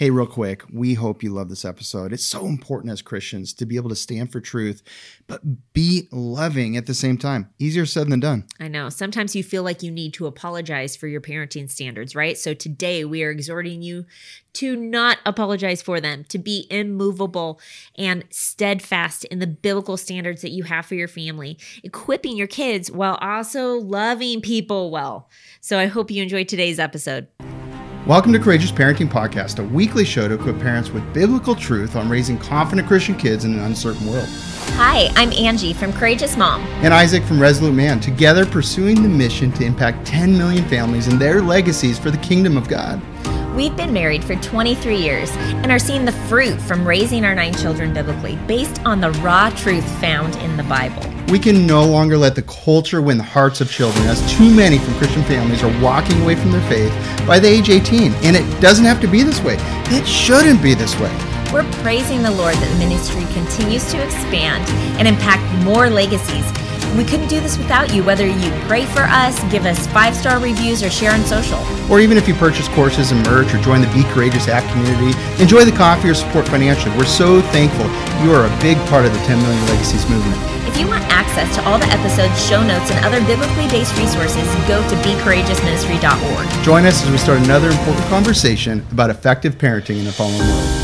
Hey, real quick, we hope you love this episode. It's so important as Christians to be able to stand for truth, but be loving at the same time. Easier said than done. I know. Sometimes you feel like you need to apologize for your parenting standards, right? So today we are exhorting you to not apologize for them, to be immovable and steadfast in the biblical standards that you have for your family, equipping your kids while also loving people well. So I hope you enjoyed today's episode. Welcome to Courageous Parenting Podcast, a weekly show to equip parents with biblical truth on raising confident Christian kids in an uncertain world. Hi, I'm Angie from Courageous Mom. And Isaac from Resolute Man, together pursuing the mission to impact 10 million families and their legacies for the kingdom of God. We've been married for 23 years and are seeing the fruit from raising our nine children biblically based on the raw truth found in the Bible. We can no longer let the culture win the hearts of children, as too many from Christian families are walking away from their faith by the age 18. And it doesn't have to be this way, it shouldn't be this way. We're praising the Lord that the ministry continues to expand and impact more legacies. We couldn't do this without you, whether you pray for us, give us five star reviews, or share on social. Or even if you purchase courses and merch or join the Be Courageous app community, enjoy the coffee or support financially. We're so thankful you are a big part of the 10 Million Legacies movement. If you want access to all the episodes, show notes, and other biblically based resources, go to becourageousministry.org. Join us as we start another important conversation about effective parenting in a fallen world.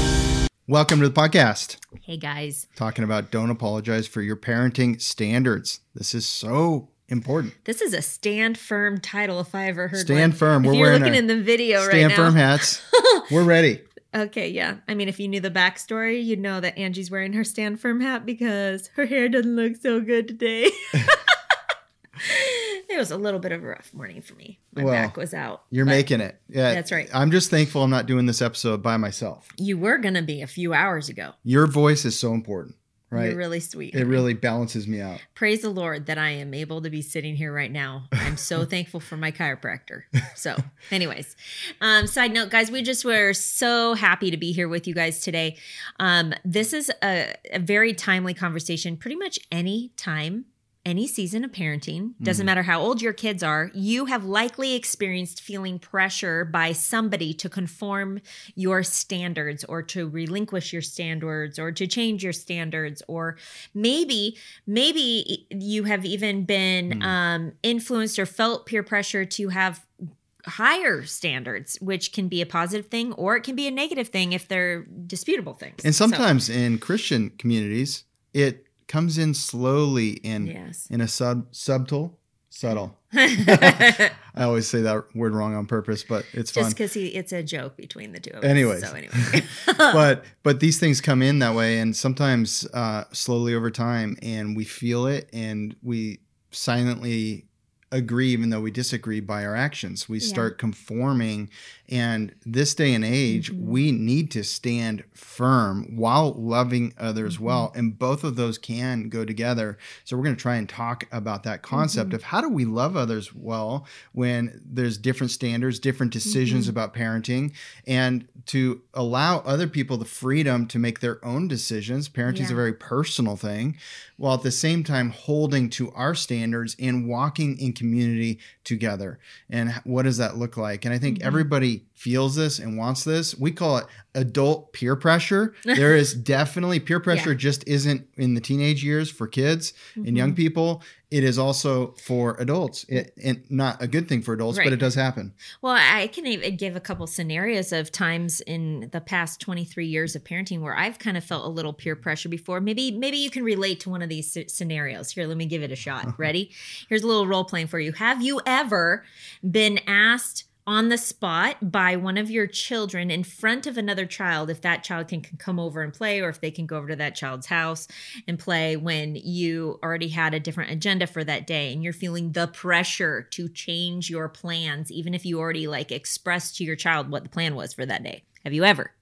Welcome to the podcast. Hey guys. Talking about don't apologize for your parenting standards. This is so important. This is a stand firm title if I ever heard of it, Stand one. firm. If We're you're wearing looking in the video right now. Stand firm hats. We're ready. Okay, yeah. I mean, if you knew the backstory, you'd know that Angie's wearing her stand firm hat because her hair doesn't look so good today. it was a little bit of a rough morning for me. My Well, back was out. You're making it. Yeah. That's right. I'm just thankful I'm not doing this episode by myself. You were gonna be a few hours ago. Your voice is so important, right? You're really sweet. it really balances me out. Praise the Lord that I am able to be sitting here right now. I'm so thankful for my chiropractor. So, anyways, um, side note, guys, we just were so happy to be here with you guys today. Um, this is a, a very timely conversation. Pretty much any time, any season of parenting, doesn't matter how old your kids are, you have likely experienced feeling pressure by somebody to conform your standards or to relinquish your standards or to change your standards or maybe maybe you have even been Hmm. um, influenced or felt peer pressure to have higher standards which can be a positive thing or it can be a negative thing if they're disputable things And So- sometimes in Christian communities, it comes in slowly in yes in a sub subtle subtle. I always say that word wrong on purpose, but it's fun. just because he it's a joke between the two of Anyways. us so anyway but but these things come in that way and sometimes uh, slowly over time and we feel it and we silently agree even though we disagree by our actions we Yeah. start conforming and this day and age Mhm. we need to stand firm while loving others Mhm. well and both of those can go together so we're going to try and talk about that concept Mhm. of how do we love others well when there's different standards different decisions Mhm. about parenting and to allow other people the freedom to make their own decisions. Parenting is a very personal thing, while at the same time holding to our standards and walking in community together. And what does that look like? And I think Mhm. everybody feels this and wants this. We call it adult peer pressure. there is definitely peer pressure just isn't in the teenage years for kids and young Mhm. people. It is also for adults. It, mm. and not a good thing for adults, but it does happen. Well, I can even give a couple scenarios of times in the past 23 years of parenting where I've kind of felt a little peer pressure before. Maybe maybe you can relate to one of these scenarios. Here, let me give it a shot. Ready? Here's a little role playing for you. Have you ever been asked on the spot by one of your children in front of another child if that child can, can come over and play or if they can go over to that child's house and play when you already had a different agenda for that day and you're feeling the pressure to change your plans even if you already like expressed to your child what the plan was for that day. Have you ever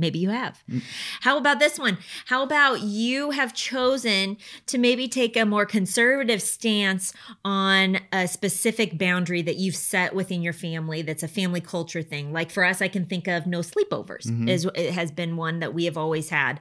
Maybe you have. Mm. How about this one? How about you have chosen to maybe take a more conservative stance on a specific boundary that you've set within your family that's a family culture thing? Like for us, I can think of no sleepovers Mhm. is it has been one that we have always had.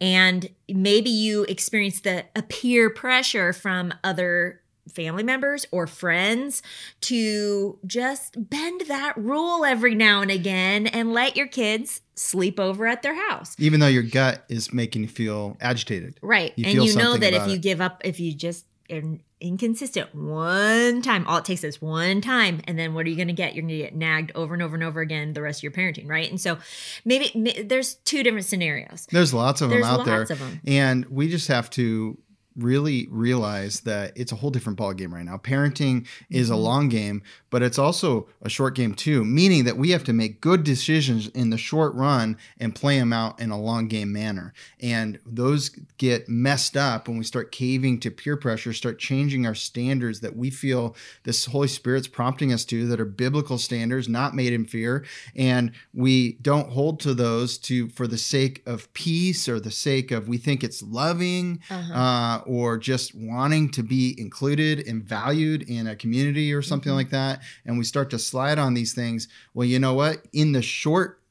And maybe you experience the a peer pressure from other family members or friends to just bend that rule every now and again and let your kids sleep over at their house. Even though your gut is making you feel agitated. Right. You and you know that if you it. give up, if you just are inconsistent one time, all it takes is one time. And then what are you going to get? You're going to get nagged over and over and over again the rest of your parenting. Right. And so maybe ma- there's two different scenarios. There's lots of There's them out there. lots of 'em. And we just have to really realize that it's a whole different ball game right now. Parenting is a Mm-hmm. long game, but it's also a short game too, meaning that we have to make good decisions in the short run and play them out in a long game manner. And those get messed up when we start caving to peer pressure, start changing our standards that we feel this Holy Spirit's prompting us to that are biblical standards, not made in fear, and we don't hold to those to for the sake of peace or the sake of we think it's loving Uh-huh. uh, or just wanting to be included and valued in a community or something Mhm. like that. And we start to slide on these things. Well, you know what? In the short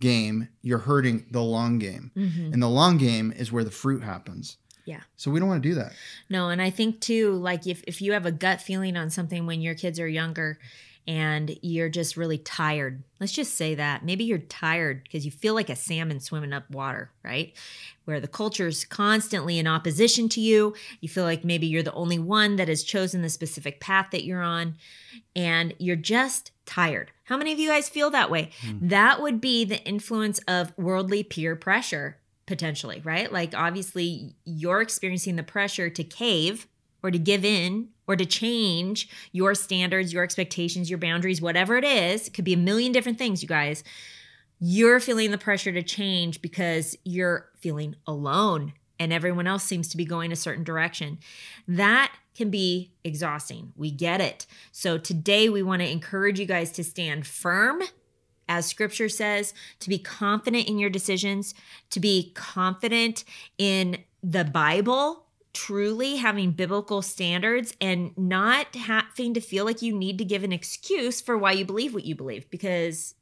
game, you're hurting the long game. Mhm. And the long game is where the fruit happens. Yeah. So we don't want to do that. No, and I think too, like if, if you have a gut feeling on something when your kids are younger and you're just really tired, let's just say that. Maybe you're tired because you feel like a salmon swimming up water, right? Where the culture's constantly in opposition to you. You feel like maybe you're the only one that has chosen the specific path that you're on, and you're just tired. How many of you guys feel that way? Hmm. That would be the influence of worldly peer pressure potentially, right? Like obviously you're experiencing the pressure to cave or to give in or to change your standards, your expectations, your boundaries, whatever it is. It could be a million different things, you guys. You're feeling the pressure to change because you're feeling alone and everyone else seems to be going a certain direction. That can be exhausting. We get it. So today we want to encourage you guys to stand firm as scripture says, to be confident in your decisions, to be confident in the Bible, truly having biblical standards, and not having to feel like you need to give an excuse for why you believe what you believe because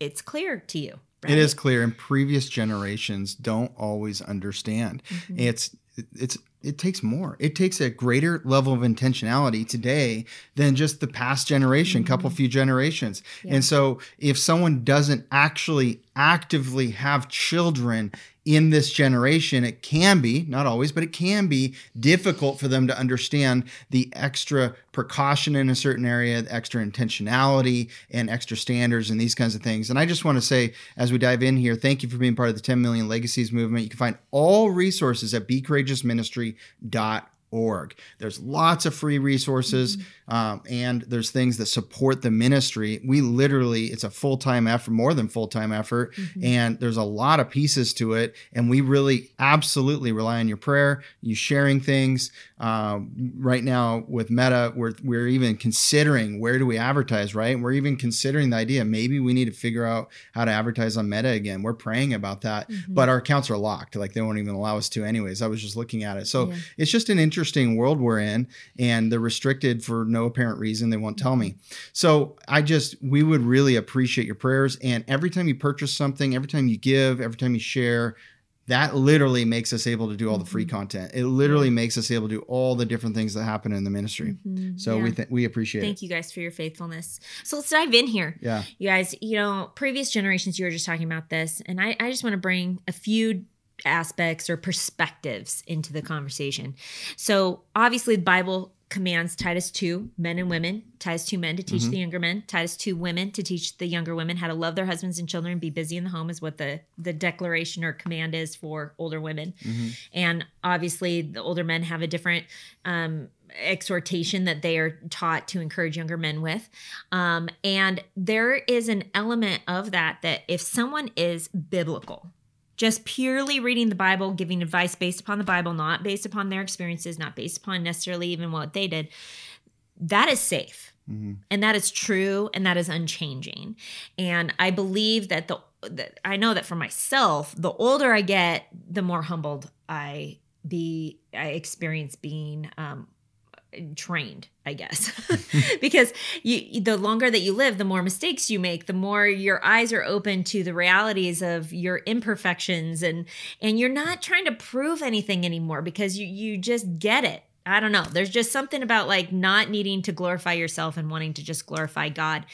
it's clear to you. It right? is clear, and previous generations don't always understand. Mhm. It's it's it takes more. It takes a greater level of intentionality today than just the past generation, couple few generations. Yeah. And so, if someone doesn't actually actively have children in this generation, it can be, not always, but it can be difficult for them to understand the extra precaution in a certain area, the extra intentionality and extra standards and these kinds of things. And I just want to say, as we dive in here, thank you for being part of the 10 Million Legacies movement. You can find all resources at becourageousministry.org. There's lots of free resources um, and there's things that support the ministry. We literally, it's a full time effort, more than full time effort, and there's a lot of pieces to it. And we really absolutely rely on your prayer, you sharing things. Um, right now with Meta, we're, we're even considering where do we advertise, right? We're even considering the idea maybe we need to figure out how to advertise on Meta again. We're praying about that, but our accounts are locked. Like they won't even allow us to, anyways. I was just looking at it. So Yeah. it's just an interesting world we're in, and they're restricted for no apparent reason. They won't tell me. So I just, we would really appreciate your prayers. And every time you purchase something, every time you give, every time you share, that literally makes us able to do all the free content. It literally makes us able to do all the different things that happen in the ministry. Mhm. So Yeah. we th- we appreciate Thank it. Thank you guys for your faithfulness. So let's dive in here. Yeah. You guys, you know, previous generations, you were just talking about this, and I, I just want to bring a few aspects or perspectives into the conversation. So, obviously, the Bible commands Titus 2, men and women, Titus 2 men to teach Mhm. the younger men, Titus 2 women to teach the younger women how to love their husbands and children, be busy in the home is what the, the declaration or command is for older women. Mhm. And obviously, the older men have a different um, exhortation that they are taught to encourage younger men with. Um, and there is an element of that that if someone is biblical, just purely reading the Bible, giving advice based upon the Bible, not based upon their experiences, not based upon necessarily even what they did, that is safe. Mhm. And that is true and that is unchanging. And I believe that the that I know that for myself, the older I get, the more humbled I be I experience being um trained i guess because you the longer that you live the more mistakes you make the more your eyes are open to the realities of your imperfections and and you're not trying to prove anything anymore because you you just get it I don't know. There's just something about like not needing to glorify yourself and wanting to just glorify God.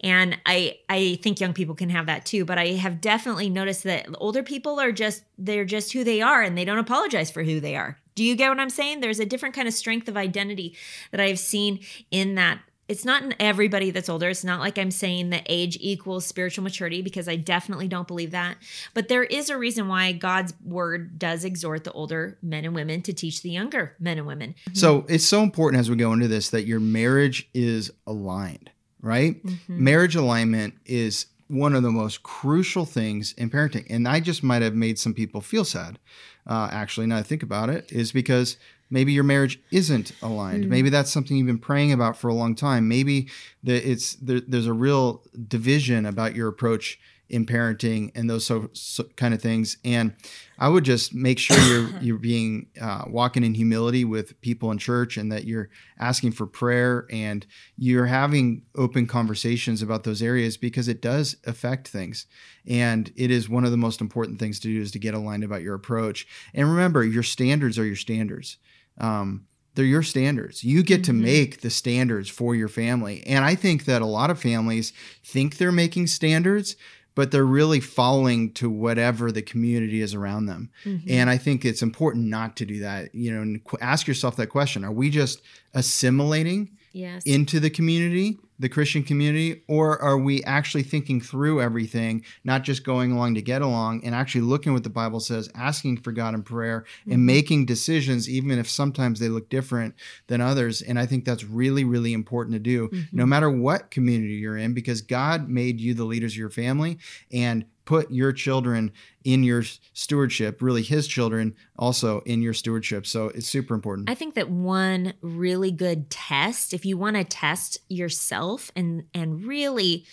And I I think young people can have that too, but I have definitely noticed that older people are just they're just who they are and they don't apologize for who they are. Do you get what I'm saying? There's a different kind of strength of identity that I've seen in that it's not in everybody that's older. It's not like I'm saying that age equals spiritual maturity because I definitely don't believe that. But there is a reason why God's word does exhort the older men and women to teach the younger men and women. So it's so important as we go into this that your marriage is aligned, right? Mm-hmm. Marriage alignment is one of the most crucial things in parenting. And I just might have made some people feel sad, uh, actually, now I think about it, is because Maybe your marriage isn't aligned. Mm. Maybe that's something you've been praying about for a long time. Maybe that it's there, there's a real division about your approach in parenting and those so, so kind of things. And I would just make sure you're you're being uh, walking in humility with people in church, and that you're asking for prayer and you're having open conversations about those areas because it does affect things. And it is one of the most important things to do is to get aligned about your approach. And remember, your standards are your standards um, they're your standards. You get mm-hmm. to make the standards for your family. And I think that a lot of families think they're making standards, but they're really following to whatever the community is around them. Mm-hmm. And I think it's important not to do that. You know, ask yourself that question Are we just assimilating yes. into the community? The Christian community, or are we actually thinking through everything, not just going along to get along, and actually looking what the Bible says, asking for God in prayer, mm-hmm. and making decisions, even if sometimes they look different than others? And I think that's really, really important to do, mm-hmm. no matter what community you're in, because God made you the leaders of your family, and put your children in your stewardship, really his children also in your stewardship. So it's super important. I think that one really good test, if you want to test yourself and and really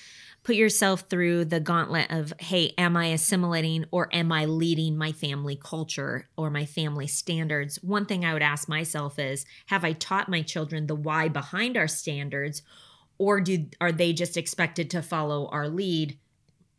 put yourself through the gauntlet of hey am i assimilating or am i leading my family culture or my family standards one thing i would ask myself is have i taught my children the why behind our standards or do are they just expected to follow our lead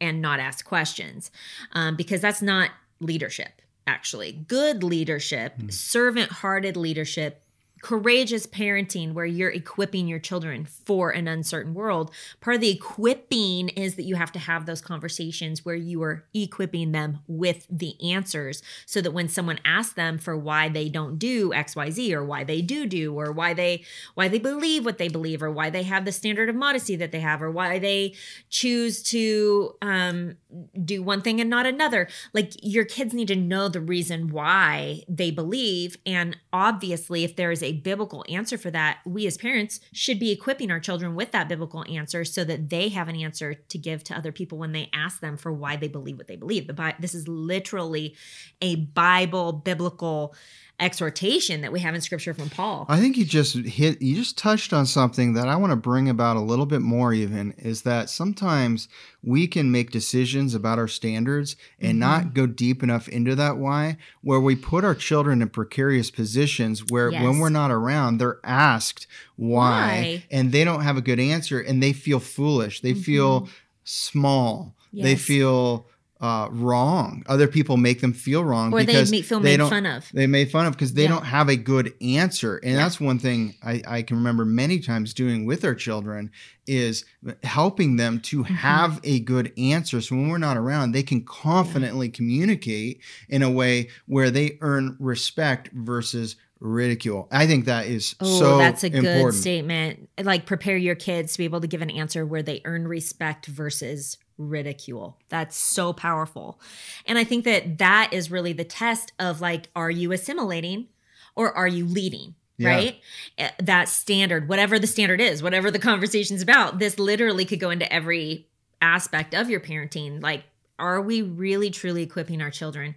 and not ask questions um, because that's not leadership actually good leadership mm. servant hearted leadership courageous parenting where you're equipping your children for an uncertain world. Part of the equipping is that you have to have those conversations where you are equipping them with the answers so that when someone asks them for why they don't do xyz or why they do do or why they why they believe what they believe or why they have the standard of modesty that they have or why they choose to um, do one thing and not another like your kids need to know the reason why they believe and obviously if there is a biblical answer for that, we as parents should be equipping our children with that biblical answer so that they have an answer to give to other people when they ask them for why they believe what they believe. The this is literally a Bible biblical exhortation that we have in scripture from Paul. I think you just hit you just touched on something that I want to bring about a little bit more even is that sometimes we can make decisions about our standards and mm-hmm. not go deep enough into that why where we put our children in precarious positions where yes. when we're not around they're asked why, why, and they don't have a good answer and they feel foolish. They mm-hmm. feel small. Yes. They feel uh, wrong. Other people make them feel wrong or because they feel they made fun of. They made fun of because they yeah. don't have a good answer, and yeah. that's one thing I, I, can remember many times doing with our children is helping them to mm-hmm. have a good answer. So when we're not around, they can confidently yeah. communicate in a way where they earn respect versus ridicule. I think that is oh, so that's a important. good statement. Like prepare your kids to be able to give an answer where they earn respect versus ridicule. That's so powerful. And I think that that is really the test of like, are you assimilating or are you leading? Yeah. Right? Eh, that standard, whatever the standard is, whatever the conversation's about, this literally could go into every aspect of your parenting. Like, are we really truly equipping our children?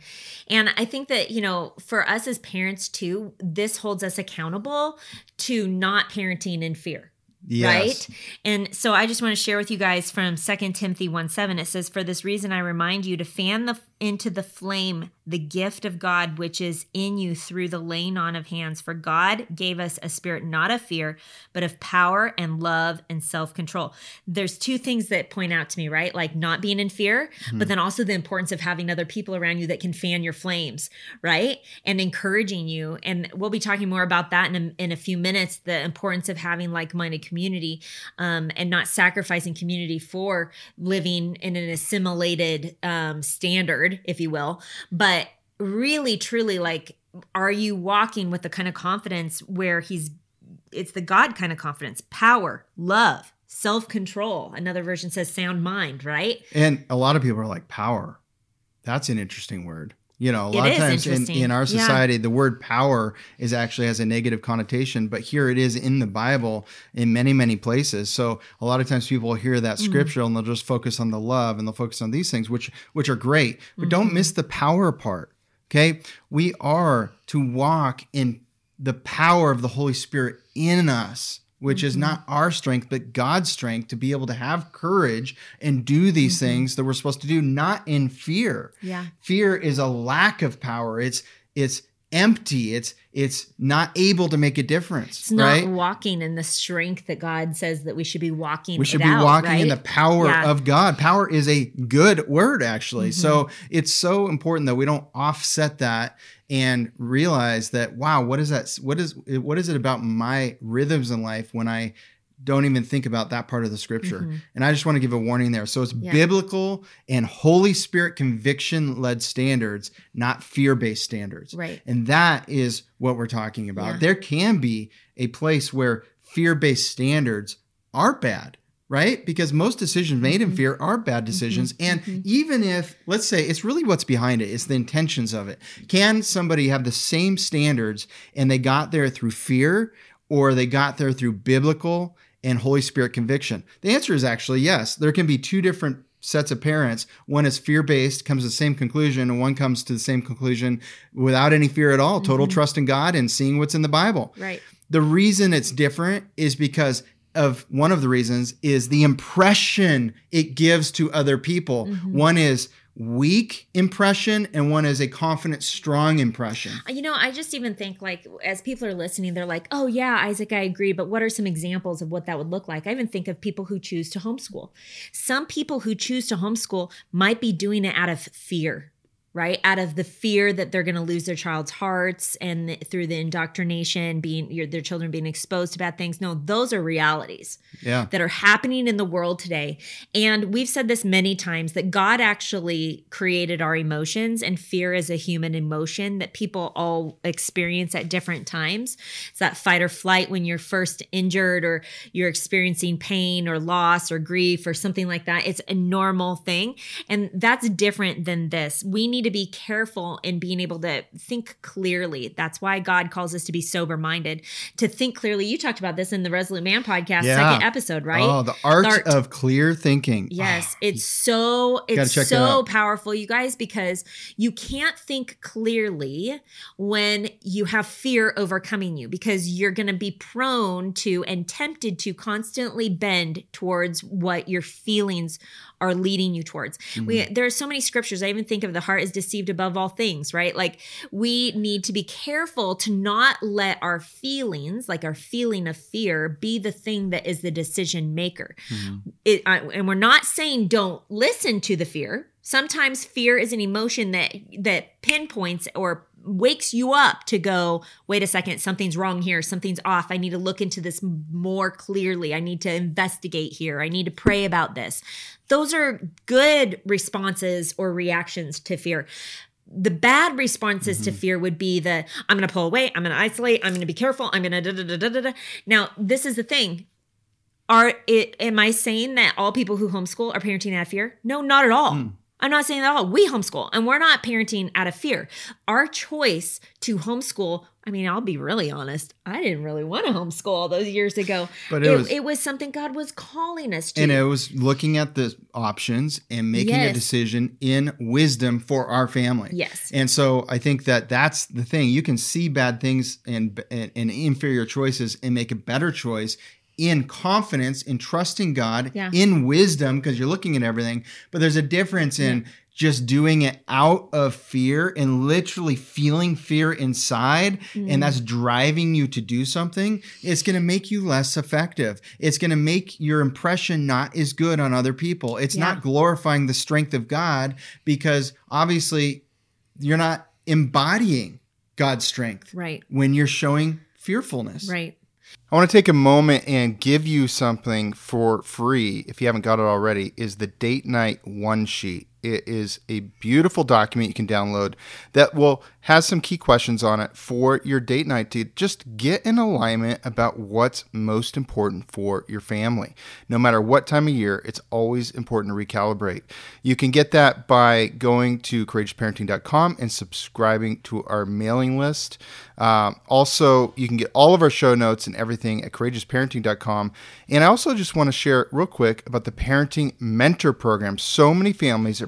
And I think that, you know, for us as parents too, this holds us accountable to not parenting in fear Yes. Right. And so I just want to share with you guys from Second Timothy 1 7. It says, For this reason, I remind you to fan the into the flame the gift of God which is in you through the laying on of hands. For God gave us a spirit not of fear, but of power and love and self control. There's two things that point out to me, right? Like not being in fear, but then also the importance of having other people around you that can fan your flames, right? And encouraging you. And we'll be talking more about that in a, in a few minutes the importance of having like minded community um, and not sacrificing community for living in an assimilated um, standard, if you will. But really, truly, like, are you walking with the kind of confidence where he's, it's the God kind of confidence, power, love, self control. Another version says sound mind, right? And a lot of people are like, power. That's an interesting word. You know, a lot of times in, in our Yeah. society, the word power is actually has a negative connotation, but here it is in the Bible in many, many places. So a lot of times people will hear that scripture and they'll just focus on the love and they'll focus on these things, which which are great. But Mm-hmm. don't miss the power part. Okay. We are to walk in the power of the Holy Spirit in us, which is not our strength, but God's strength to be able to have courage and do these things that we're supposed to do, not in fear. Yeah. Fear is a lack of power. It's it's empty. It's it's not able to make a difference. It's not right? walking in the strength that God says that we should be walking. We should be out, walking in the power Yeah. of God. Power is a good word, actually. Mm-hmm. So it's so important that we don't offset that and realize that wow, what is that? What is what is it about my rhythms in life when I don't even think about that part of the scripture? And I just want to give a warning there. So it's Mm-hmm. Yeah. biblical and Holy Spirit conviction led standards, not fear based standards. Right. And that is what we're talking about. Yeah. There can be a place where fear based standards are bad, right? Because most decisions made Mm-hmm. in fear are bad mm-hmm. decisions. And mm-hmm. even if, let's say, it's really what's behind it, it's the intentions of it. Can somebody have the same standards and they got there through fear or they got there through biblical and Holy Spirit conviction? The answer is actually yes. There can be two different sets of parents. One is fear based, comes to the same conclusion, and one comes to the same conclusion without any fear at all, total mm-hmm. trust in God and seeing what's in the Bible. Right. The reason it's different is because of one of the reasons is the impression it gives to other people. Mm-hmm. One is weak impression and one is a confident strong impression. Uh, you know, I just even think like as people are listening, they're like, "Oh yeah, Isaac, I agree." But what are some examples of what that would look like? I even think of people who choose to homeschool. Some people who choose to homeschool might be doing it out of fear. Right out of the fear that they're going to lose their child's hearts, and through the indoctrination, being your, their children being exposed to bad things. No, those are realities Yeah. that are happening in the world today. And we've said this many times that God actually created our emotions, and fear is a human emotion that people all experience at different times. It's that fight or flight when you're first injured or you're experiencing pain or loss or grief or something like that. It's a normal thing. And that's different than this. We need to be careful in being able to think clearly. That's why God calls us to be sober minded, to think clearly. You talked about this in the Resolute Man podcast, Yeah. second episode, right? Oh, the art, The art. of clear thinking. Yes, Oh, it's so it's so powerful, you guys, because you can't think clearly when you have fear overcoming you, because you're going to be prone to and tempted to constantly bend towards what your feelings are leading you towards. We Mm-hmm. there are so many scriptures. I even think of the heart is deceived above all things, right? Like we need to be careful to not let our feelings, like our feeling of fear, be the thing that is the decision maker it, I, and we're not saying don't listen to the fear. Sometimes fear is an emotion that that pinpoints or wakes you up to go, wait a second, something's wrong here, something's off. I need to look into this more clearly. I need to investigate here. I need to pray about this. Those are good responses or reactions to fear. The bad responses to mm-hmm. fear would be the I'm going to pull away, I'm going to isolate, I'm going to be careful, I'm going to da da da da da da. Now, this is the thing are it am i saying that all people who homeschool are parenting out of fear no not at all mm. I'm not saying that at all we homeschool and we're not parenting out of fear our choice to homeschool i mean i'll be really honest i didn't really want to homeschool all those years ago But it it, was- it was something god was calling us to And it was looking at the options and making a decision in wisdom for our family. Yes. And so I think that that's the thing. You can see bad things and, and, and inferior choices and make a better choice in confidence, in trusting God, Yeah. in wisdom, because you're looking at everything. But there's a difference in just doing it out of fear and literally feeling fear inside, Mm. and that's driving you to do something. It's going to make you less effective. It's going to make your impression not as good on other people. It's Yeah. not glorifying the strength of God because obviously you're not embodying God's strength Right. when you're showing fearfulness. Right. I want to take a moment and give you something for free if you haven't got it already is the date night one sheet. It is a beautiful document you can download that will has some key questions on it for your date night to just get in alignment about what's most important for your family. No matter what time of year, it's always important to recalibrate. You can get that by going to courageousparenting.com and subscribing to our mailing list. Um, also, you can get all of our show notes and everything at courageousparenting.com. And I also just want to share real quick about the Parenting Mentor Program. So many families are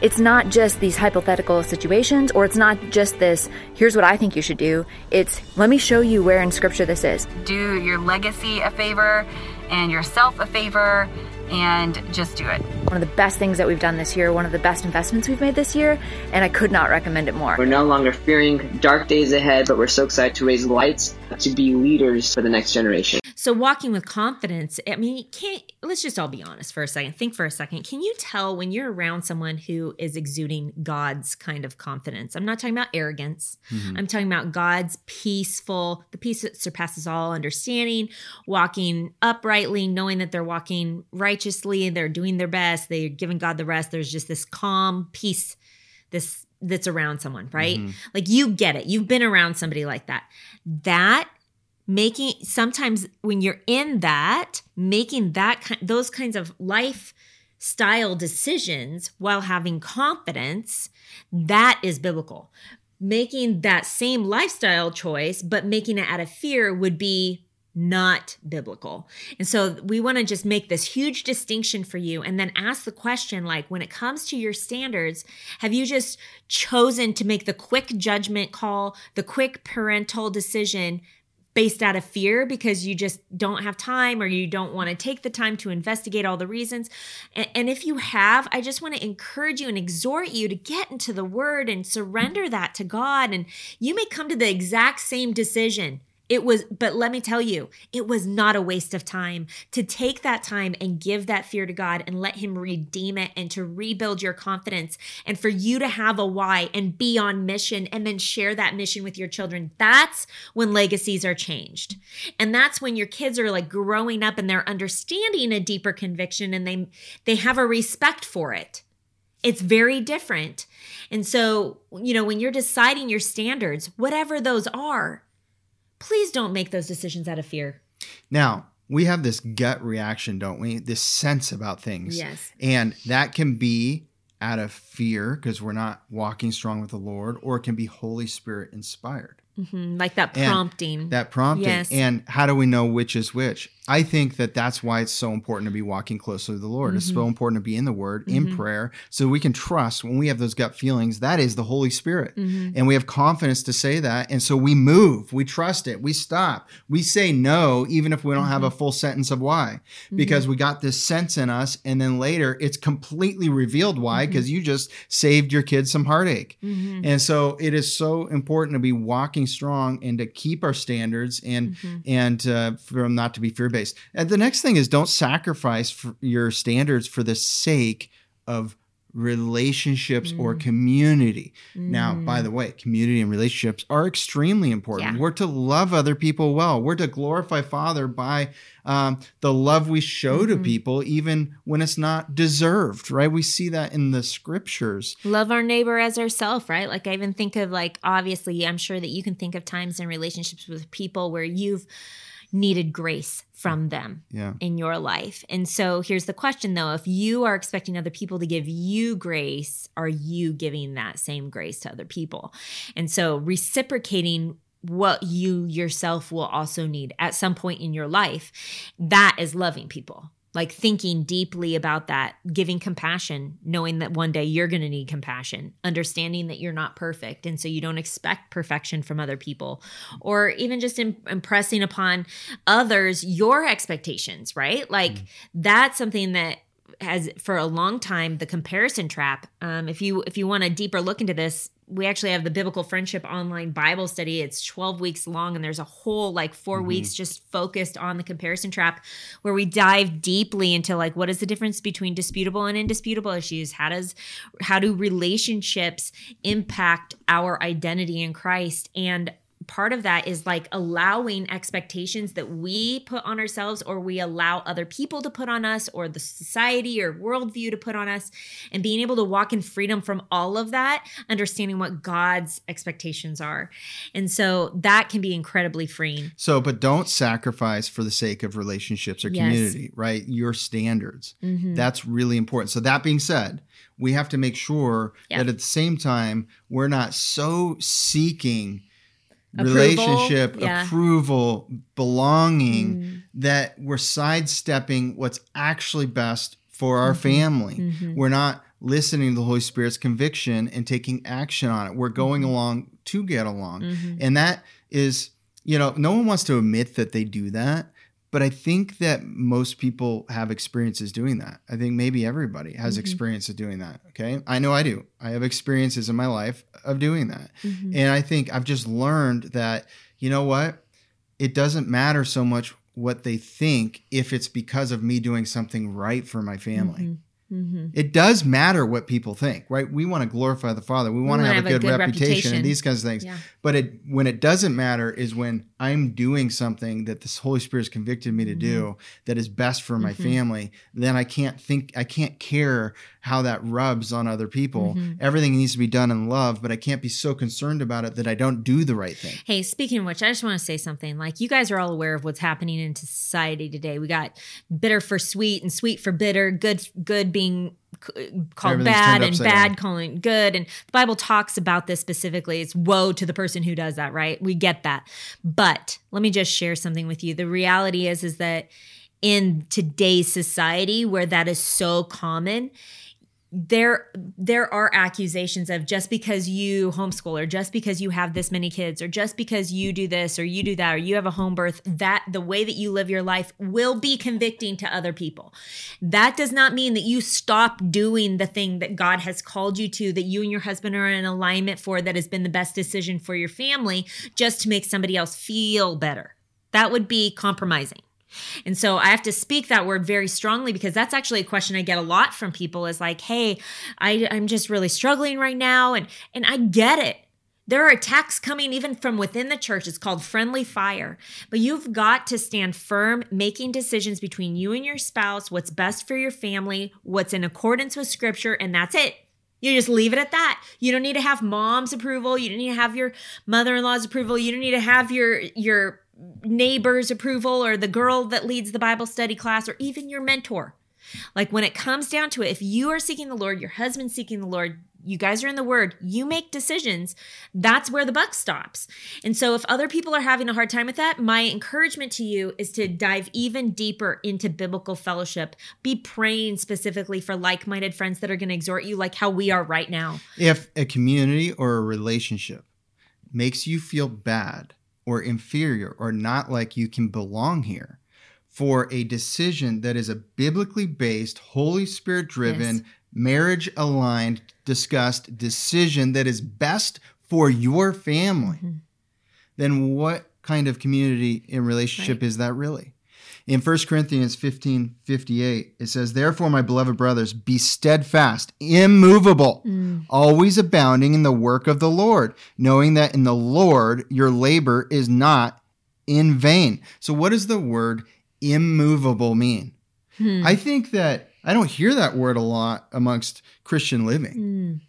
It's not just these hypothetical situations, or it's not just this, here's what I think you should do. It's, let me show you where in scripture this is. Do your legacy a favor and yourself a favor and just do it. One of the best things that we've done this year, one of the best investments we've made this year, and I could not recommend it more. We're no longer fearing dark days ahead, but we're so excited to raise lights to be leaders for the next generation. So walking with confidence, I mean, can't let's just all be honest for a second. Think for a second. Can you tell when you're around someone who is exuding God's kind of confidence? I'm not talking about arrogance. Mm-hmm. I'm talking about God's peaceful, the peace that surpasses all understanding, walking uprightly, knowing that they're walking righteously, they're doing their best, they're giving God the rest. There's just this calm peace this that's around someone, right? Mm-hmm. Like you get it. You've been around somebody like that. That making sometimes when you're in that making that kind those kinds of lifestyle decisions while having confidence that is biblical making that same lifestyle choice but making it out of fear would be not biblical. And so we want to just make this huge distinction for you and then ask the question like when it comes to your standards, have you just chosen to make the quick judgment call, the quick parental decision based out of fear because you just don't have time or you don't want to take the time to investigate all the reasons. And, and, if you have, I just want to encourage you and exhort you to get into the word and surrender that to God. And you may come to the exact same decision. It was, but let me tell you, it was not a waste of time to take that time and give that fear to God and let Him redeem it and to rebuild your confidence and for you to have a why and be on mission and then share that mission with your children. That's when legacies are changed. And that's when your kids are like growing up and they're understanding a deeper conviction and they they have a respect for it. It's very different. And so, you know, when you're deciding your standards, whatever those are, please don't make those decisions out of fear. Now, we have this gut reaction, don't we? This sense about things. Yes. And that can be out of fear because we're not walking strong with the Lord, or it can be Holy Spirit inspired. Mm-hmm. Like that And prompting. That prompting. Yes. And how do we know which is which? I think that that's why it's so important to be walking closely with the Lord. It's Mm-hmm. so important to be in the Word, in prayer, so we can trust when we have those gut feelings. That is the Holy Spirit, Mm-hmm. and we have confidence to say that. And so we move, we trust it, we stop, we say no, even if we don't Mm-hmm. have a full sentence of why, because we got this sense in us, and then later it's completely revealed why, Mm-hmm. because you just saved your kids some heartache. And so it is so important to be walking strong and to keep our standards and Mm-hmm. and uh, for them not to be fear based. And the next thing is don't sacrifice for your standards for the sake of relationships or mm. community. Now, by mm. the way, community and relationships are extremely important. Yeah. We're to love other people well. We're to glorify Father by um, the love we show to mm-hmm. people, even when it's not deserved, right? We see that in the scriptures. love our neighbor as ourself right like i even think of like obviously i'm sure that you can think of times in relationships with people where you've needed grace from them Yeah. in your life. And so here's the question though. If you are expecting other people to give you grace are you giving that same grace to other people? And so reciprocating what you yourself will also need at some point in your life that is loving people like thinking deeply about that, giving compassion, knowing that one day you're going to need compassion, understanding that you're not perfect. And so you don't expect perfection from other people, or even just im- impressing upon others your expectations, right? Like mm-hmm. that's something that has for a long time the comparison trap. Um, if you if you want a deeper look into this we actually have the biblical friendship online bible study. It's 12 weeks long and there's a whole like 4 weeks just focused on the comparison trap where we dive deeply into like what is the difference between disputable and indisputable issues? How does how do relationships impact our identity in christ? And part of that is like allowing expectations that we put on ourselves or we allow other people to put on us or the society or worldview to put on us and being able to walk in freedom from all of that understanding what god's expectations are and so that can be incredibly freeing So, but don't sacrifice for the sake of relationships or Yes. community, right? Your standards. Mhm. That's really important. So, that being said, we have to make sure Yeah. that at the same time, we're not so seeking Approval, relationship, yeah. approval, belonging Mm. that we're sidestepping what's actually best for our Mm-hmm. family. Mhm. We're not listening to the Holy Spirit's conviction and taking action on it. We're going Mm-hmm. along to get along. Mhm. And that is, you know, no one wants to admit that they do that. But I think that most people have experiences doing that. I think maybe everybody has Mhm. experience of doing that. Okay. I know I do. I have experiences in my life of doing that. Mhm. And I think I've just learned that, you know what? It doesn't matter so much what they think if it's because of me doing something right for my family. Mhm. Mhm. It does matter what people think, right? We want to glorify the Father. We want to wanna have, a good, reputation, reputation. and these kinds of things. Yeah. But it when it doesn't matter is when I'm doing something that this Holy Spirit has convicted me to do Mm-hmm. that is best for my Mhm. family. Then I can't think, I can't care how that rubs on other people. Mhm. Everything needs to be done in love, but I can't be so concerned about it that I don't do the right thing. Hey, speaking of which, I just want to say something. Like, you guys are all aware of what's happening in society today. We got bitter for sweet and sweet for bitter, good good being called bad and bad down. calling good. And the Bible talks about this specifically. It's woe to the person who does that, right? We get that. But let me just share something with you. The reality is is that in today's society where that is so common, there there are accusations of just because you homeschool or just because you have this many kids or just because you do this or you do that or you have a home birth that the way that you live your life will be convicting to other people. That does not mean that you stop doing the thing that god has called you to that you and your husband are in alignment for that has been the best decision for your family just to make somebody else feel better. That would be compromising and so I have to speak that word very strongly because that's actually a question I get a lot from people is like, hey, I, I'm just really struggling right now. And and I get it. There are attacks coming even from within the church. It's called friendly fire. But you've got to stand firm, making decisions between you and your spouse, what's best for your family, what's in accordance with scripture, and that's it. You just leave it at that. You don't need to have mom's approval. You don't need to have your mother-in-law's approval. You don't need to have your your neighbor's approval or the girl that leads the Bible study class or even your mentor. Like when it comes down to it, if you are seeking the Lord, your husband's seeking the Lord, you guys are in the word, you make decisions, that's where the buck stops. And so if other people are having a hard time with that, my encouragement to you is to dive even deeper into biblical fellowship. Be praying specifically for like-minded friends that are going to exhort you like how we are right now. If a community or a relationship makes you feel bad or inferior or not like you can belong here for a decision that is a biblically based, Holy Spirit driven, Yes. marriage aligned, discussed decision that is best for your family, Mm-hmm. then what kind of community and relationship is that really? In 1 Corinthians 15 58, it says, Therefore, my beloved brothers, be steadfast, immovable, mm. always abounding in the work of the Lord, knowing that in the Lord your labor is not in vain. So, what does the word immovable mean? Hmm. I think that I don't hear that word a lot amongst Christian living. Mm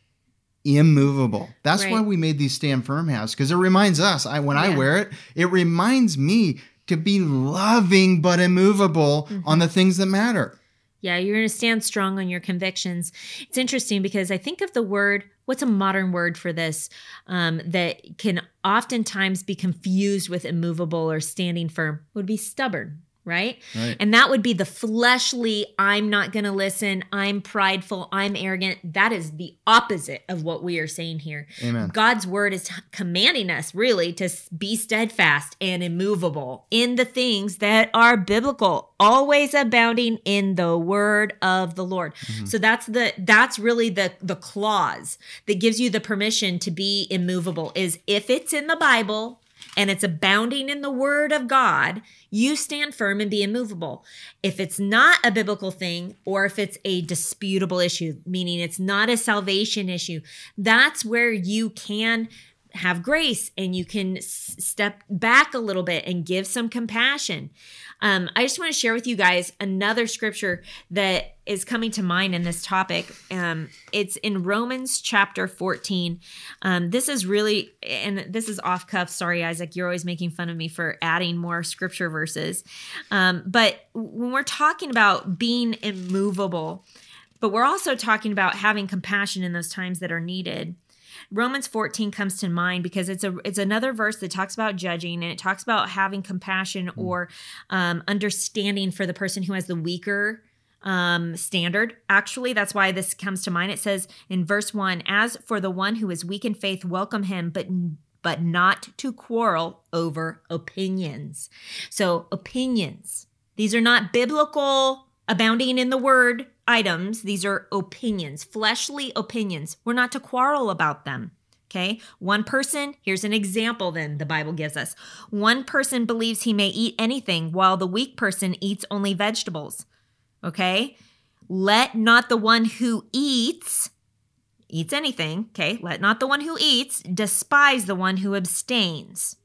immovable. That's right. why we made these stand firm hats because it reminds us. I when yeah. I wear it, it reminds me to be loving but immovable mm-hmm. on the things that matter. Yeah, you're going to stand strong on your convictions. It's interesting because I think of the word, what's a modern word for this um, that can oftentimes be confused with immovable or standing firm would be stubborn right? right? And that would be the fleshly, I'm not going to listen, I'm prideful, I'm arrogant. That is the opposite of what we are saying here. Amen. God's word is commanding us really to be steadfast and immovable in the things that are biblical, always abounding in the word of the Lord. Mm-hmm. So that's the that's really the the clause that gives you the permission to be immovable is if it's in the Bible, and it's abounding in the word of God, you stand firm and be immovable. If it's not a biblical thing or if it's a disputable issue, meaning it's not a salvation issue, that's where you can have grace and you can s- step back a little bit and give some compassion. Um, I just want to share with you guys another scripture that is coming to mind in this topic. Um, it's in Romans chapter 14. Um, this is really, and this is off cuff. Sorry, Isaac, you're always making fun of me for adding more scripture verses. Um, but when we're talking about being immovable, but we're also talking about having compassion in those times that are needed. Romans 14 comes to mind because it's a it's another verse that talks about judging and it talks about having compassion mm. or um, understanding for the person who has the weaker um, standard. Actually, that's why this comes to mind. It says in verse one, "As for the one who is weak in faith, welcome him, but." But not to quarrel over opinions. So, opinions. These are not biblical abounding in the word items. These are opinions, fleshly opinions. We're not to quarrel about them. Okay. One person, here's an example then the Bible gives us. One person believes he may eat anything while the weak person eats only vegetables. Okay. Let not the one who eats, eats anything, okay, let not the one who eats despise the one who abstains.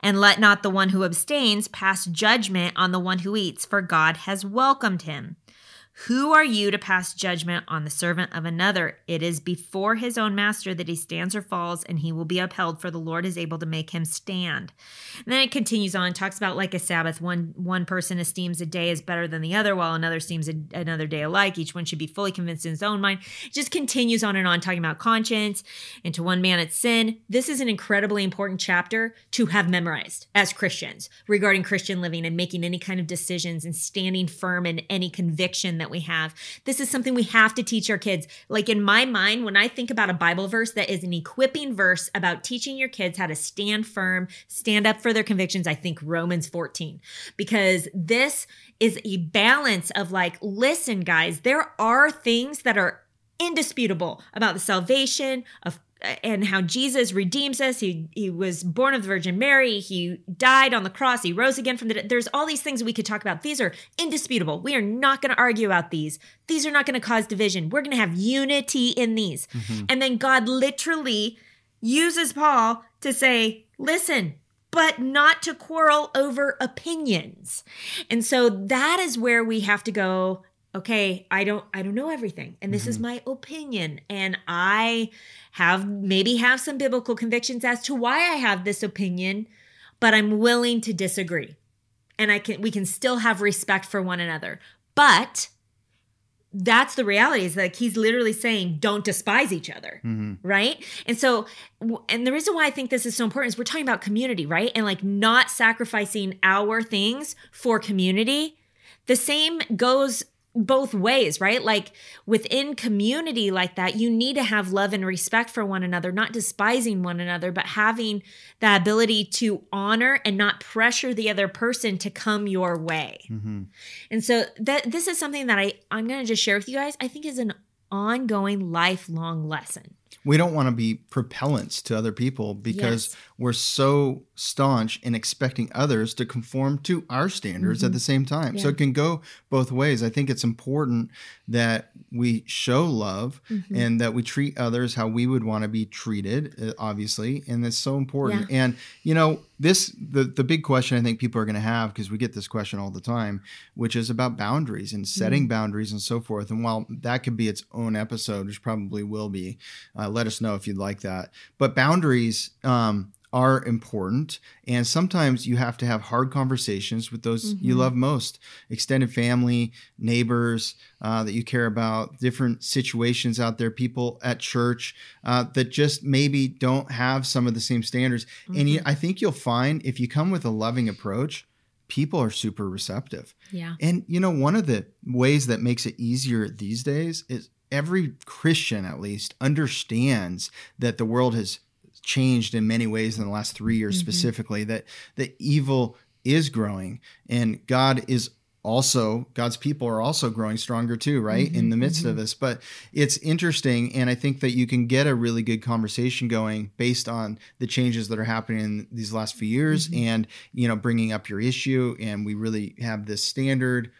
And let not the one who abstains pass judgment on the one who eats, for God has welcomed him. Who are you to pass judgment on the servant of another? It is before his own master that he stands or falls, and he will be upheld, for the Lord is able to make him stand. And then it continues on, talks about like a Sabbath. One one person esteems a day as better than the other, while another esteems a, another day alike. Each one should be fully convinced in his own mind. It just continues on and on, talking about conscience, and to one man it's sin. This is an incredibly important chapter to have memorized as Christians regarding Christian living and making any kind of decisions and standing firm in any conviction that that we have. This is something we have to teach our kids. Like in my mind, when I think about a Bible verse that is an equipping verse about teaching your kids how to stand firm, stand up for their convictions, I think Romans 14, because this is a balance of like, listen, guys, there are things that are indisputable about the salvation of and how Jesus redeems us. He he was born of the Virgin Mary. He died on the cross. He rose again from the dead. There's all these things we could talk about. These are indisputable. We are not going to argue about these. These are not going to cause division. We're going to have unity in these. Mm-hmm. And then God literally uses Paul to say, "Listen, but not to quarrel over opinions." And so that is where we have to go okay i don't i don't know everything and this mm-hmm. is my opinion and i have maybe have some biblical convictions as to why i have this opinion but i'm willing to disagree and i can we can still have respect for one another but that's the reality is like he's literally saying don't despise each other mm-hmm. right and so and the reason why i think this is so important is we're talking about community right and like not sacrificing our things for community the same goes both ways, right? Like within community like that, you need to have love and respect for one another, not despising one another, but having the ability to honor and not pressure the other person to come your way. Mm-hmm. And so that this is something that I I'm going to just share with you guys. I think is an ongoing lifelong lesson. We don't want to be propellants to other people because Yes. we're so staunch in expecting others to conform to our standards at Mhm. the same time. So it can go both ways. I think it's important that we show love Mhm. and that we treat others how we would want to be treated, uh, obviously. And that's so important. Yeah. And, you know, this, the, the big question I think people are going to have, because we get this question all the time, which is about boundaries and setting Mm. boundaries and so forth. And while that could be its own episode, which probably will be, uh, let us know if you'd like that. But boundaries, um, are important and sometimes you have to have hard conversations with those you Mhm. love most extended family neighbors uh, that you care about different situations out there people at church uh, that just maybe don't have some of the same standards and you, i think you'll find if you come with a loving approach people are super receptive Yeah. and you know, one of the ways that makes it easier these days is every Christian, at least, understands that the world has changed in many ways in the last three years, Mhm. specifically. That that evil is growing, and God is also God's people are also growing stronger too, right? In Mhm, the midst of mhm. this. But it's interesting, and I think that you can get a really good conversation going based on the changes that are happening in these last few years, Mhm. and you know, bringing up your issue. And we really have this standard.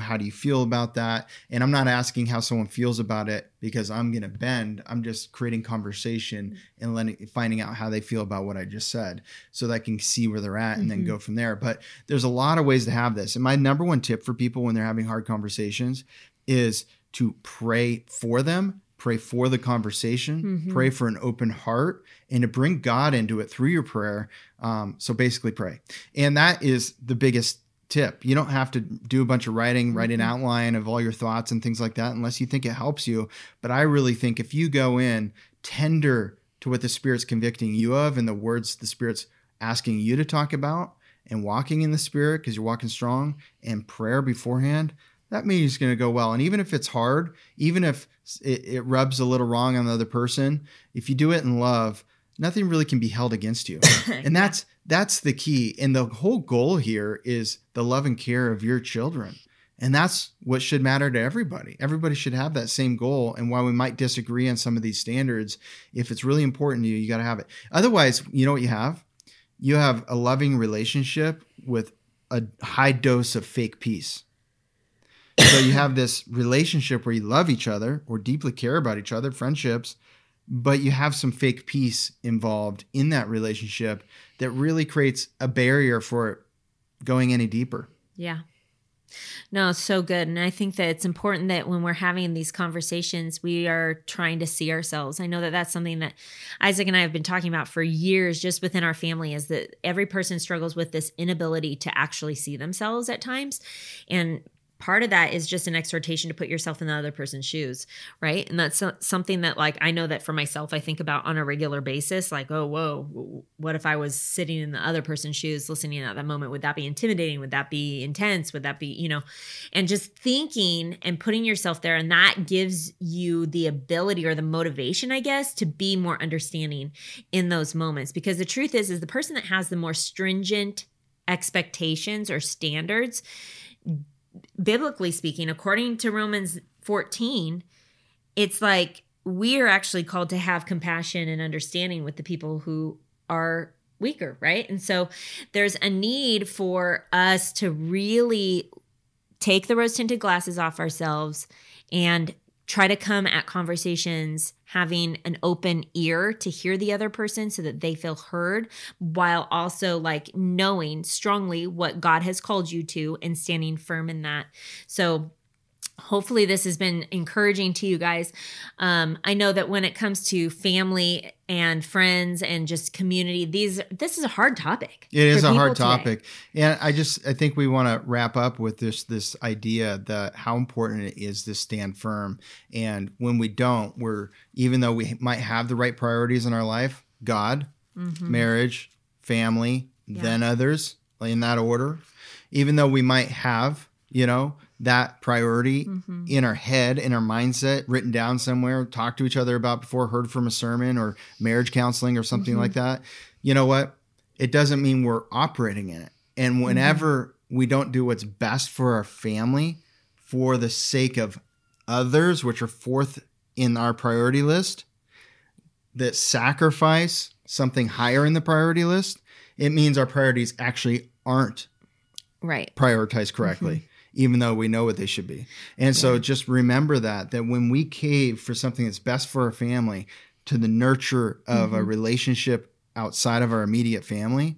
How do you feel about that? And I'm not asking how someone feels about it because I'm going to bend. I'm just creating conversation and letting finding out how they feel about what I just said, so that I can see where they're at and then Mhm. go from there. But there's a lot of ways to have this. And my number one tip for people when they're having hard conversations is to pray for them, pray for the conversation, Mhm. pray for an open heart, and to bring God into it through your prayer. Um, so basically, pray. And that is the biggest tip. You don't have to do a bunch of writing, write an Mhm. outline of all your thoughts and things like that unless you think it helps you. But I really think if you go in tender to what the Spirit's convicting you of and the words the Spirit's asking you to talk about and walking in the Spirit because you're walking strong and prayer beforehand, that meeting's is going to go well. And even if it's hard, even if it, it rubs a little wrong on the other person, if you do it in love, nothing really can be held against you. and that's that's the key. And the whole goal here is the love and care of your children. And that's what should matter to everybody. Everybody should have that same goal. And while we might disagree on some of these standards, if it's really important to you, you got to have it. Otherwise, you know what you have? You have a loving relationship with a high dose of fake peace. So you have this relationship where you love each other or deeply care about each other, friendships, but you have some fake peace involved in that relationship that really creates a barrier for going any deeper. Yeah. No, so good. And I think that it's important that when we're having these conversations, we are trying to see ourselves. I know that that's something that Isaac and I have been talking about for years, just within our family, is that every person struggles with this inability to actually see themselves at times. And part of that is just an exhortation to put yourself in the other person's shoes right? And that's something that like i know that for myself i think about on a regular basis like oh whoa what if i was sitting in the other person's shoes listening at that moment? Would that be intimidating? Would that be intense? Would that be you know? And just thinking and putting yourself there and that gives you the ability or the motivation i guess to be more understanding in those moments. Because the truth is is the person that has the more stringent expectations or standards biblically speaking, according to Romans 14, it's like we are actually called to have compassion and understanding with the people who are weaker, right? And so there's a need for us to really take the rose tinted glasses off ourselves and try to come at conversations having an open ear to hear the other person so that they feel heard while also like knowing strongly what God has called you to and standing firm in that. So hopefully this has been encouraging to you guys um, i know that when it comes to family and friends and just community these this is a hard topic It is a hard today. topic. And I just I think we want to wrap up with this this idea that how important it is to stand firm. And when we don't, we're even though we might have the right priorities in our life, God, Mhm. marriage, family, Yeah. then others, in that order, even though we might have, you know, that priority Mhm. in our head, in our mindset, written down somewhere, talked to each other about before, heard from a sermon or marriage counseling or something Mhm. like that. You know what? It doesn't mean we're operating in it. And whenever we don't do what's best for our family for the sake of others, which are fourth in our priority list, that sacrifice something higher in the priority list, it means our priorities actually aren't right prioritized correctly. Even though we know what they should be. And yeah. so just remember that, that when we cave for something that's best for our family to the nurture of mm-hmm. a relationship outside of our immediate family,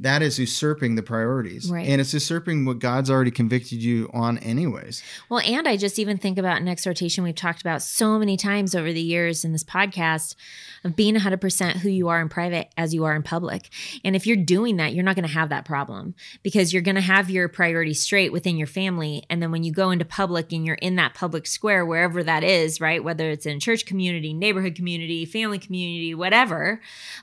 that is usurping the priorities. Right. And it's usurping what God's already convicted you on, anyways. Well, and I just even think about an exhortation we've talked about so many times over the years in this podcast of being 100% who you are in private as you are in public. And if you're doing that, you're not going to have that problem because you're going to have your priorities straight within your family. And then when you go into public and you're in that public square, wherever that is, right? Whether it's in church community, neighborhood community, family community, whatever,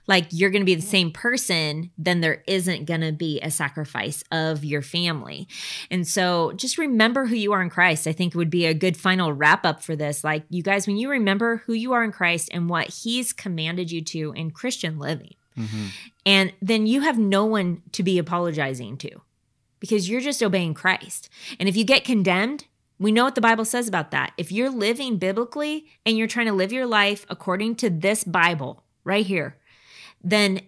like you're going to be the same person, then there is isn't going to be a sacrifice of your family. And so just remember who you are in Christ. I think would be a good final wrap up for this. Like, you guys, when you remember who you are in Christ and what He's commanded you to in Christian living, mm-hmm. and then you have no one to be apologizing to because you're just obeying Christ. And if you get condemned, we know what the Bible says about that. If you're living biblically and you're trying to live your life according to this Bible right here, then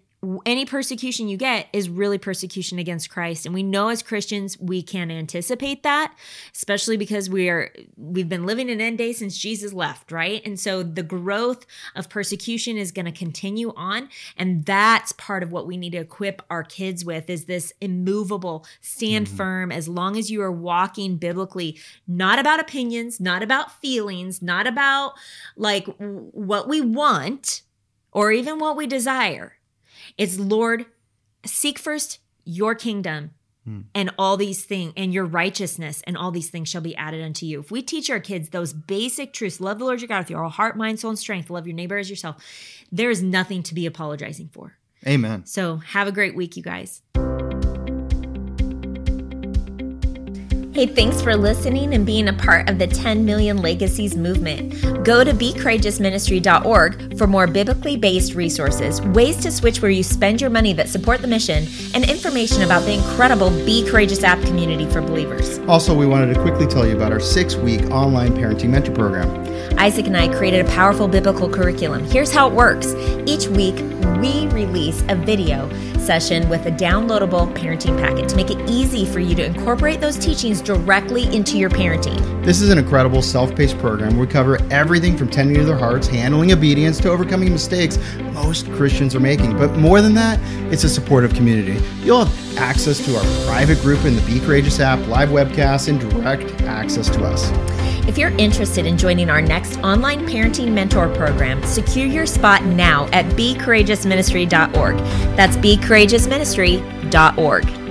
any persecution you get is really persecution against Christ. And we know as Christians we can anticipate that especially because we are we've been living in end days since Jesus left right? And so the growth of persecution is going to continue on. And that's part of what we need to equip our kids with is this immovable stand mm-hmm. firm as long as you are walking biblically not about opinions not about feelings not about like what we want or even what we desire it's Lord, seek first your kingdom hmm. and all these things and your righteousness and all these things shall be added unto you. If we teach our kids those basic truths, love the Lord your God with your whole heart, mind, soul, and strength, love your neighbor as yourself, there is nothing to be apologizing for. Amen. So have a great week, you guys. Hey, thanks for listening and being a part of the 10 Million Legacies movement. Go to becourageousministry.org for more biblically based resources, ways to switch where you spend your money that support the mission, and information about the incredible Be Courageous app community for believers. Also, we wanted to quickly tell you about our six week online parenting mentor program. Isaac and I created a powerful biblical curriculum. Here's how it works each week, we release a video session with a downloadable parenting packet to make it easy for you to incorporate those teachings directly into your parenting. This is an incredible self paced program we cover everything from tending to their hearts, handling obedience, to overcoming mistakes most Christians are making. But more than that, it's a supportive community. You'll have access to our private group in the Be Courageous app, live webcasts, and direct access to us. If you're interested in joining our next online parenting mentor program, secure your spot now at becourageousministry.org. That's becourageousministry.org.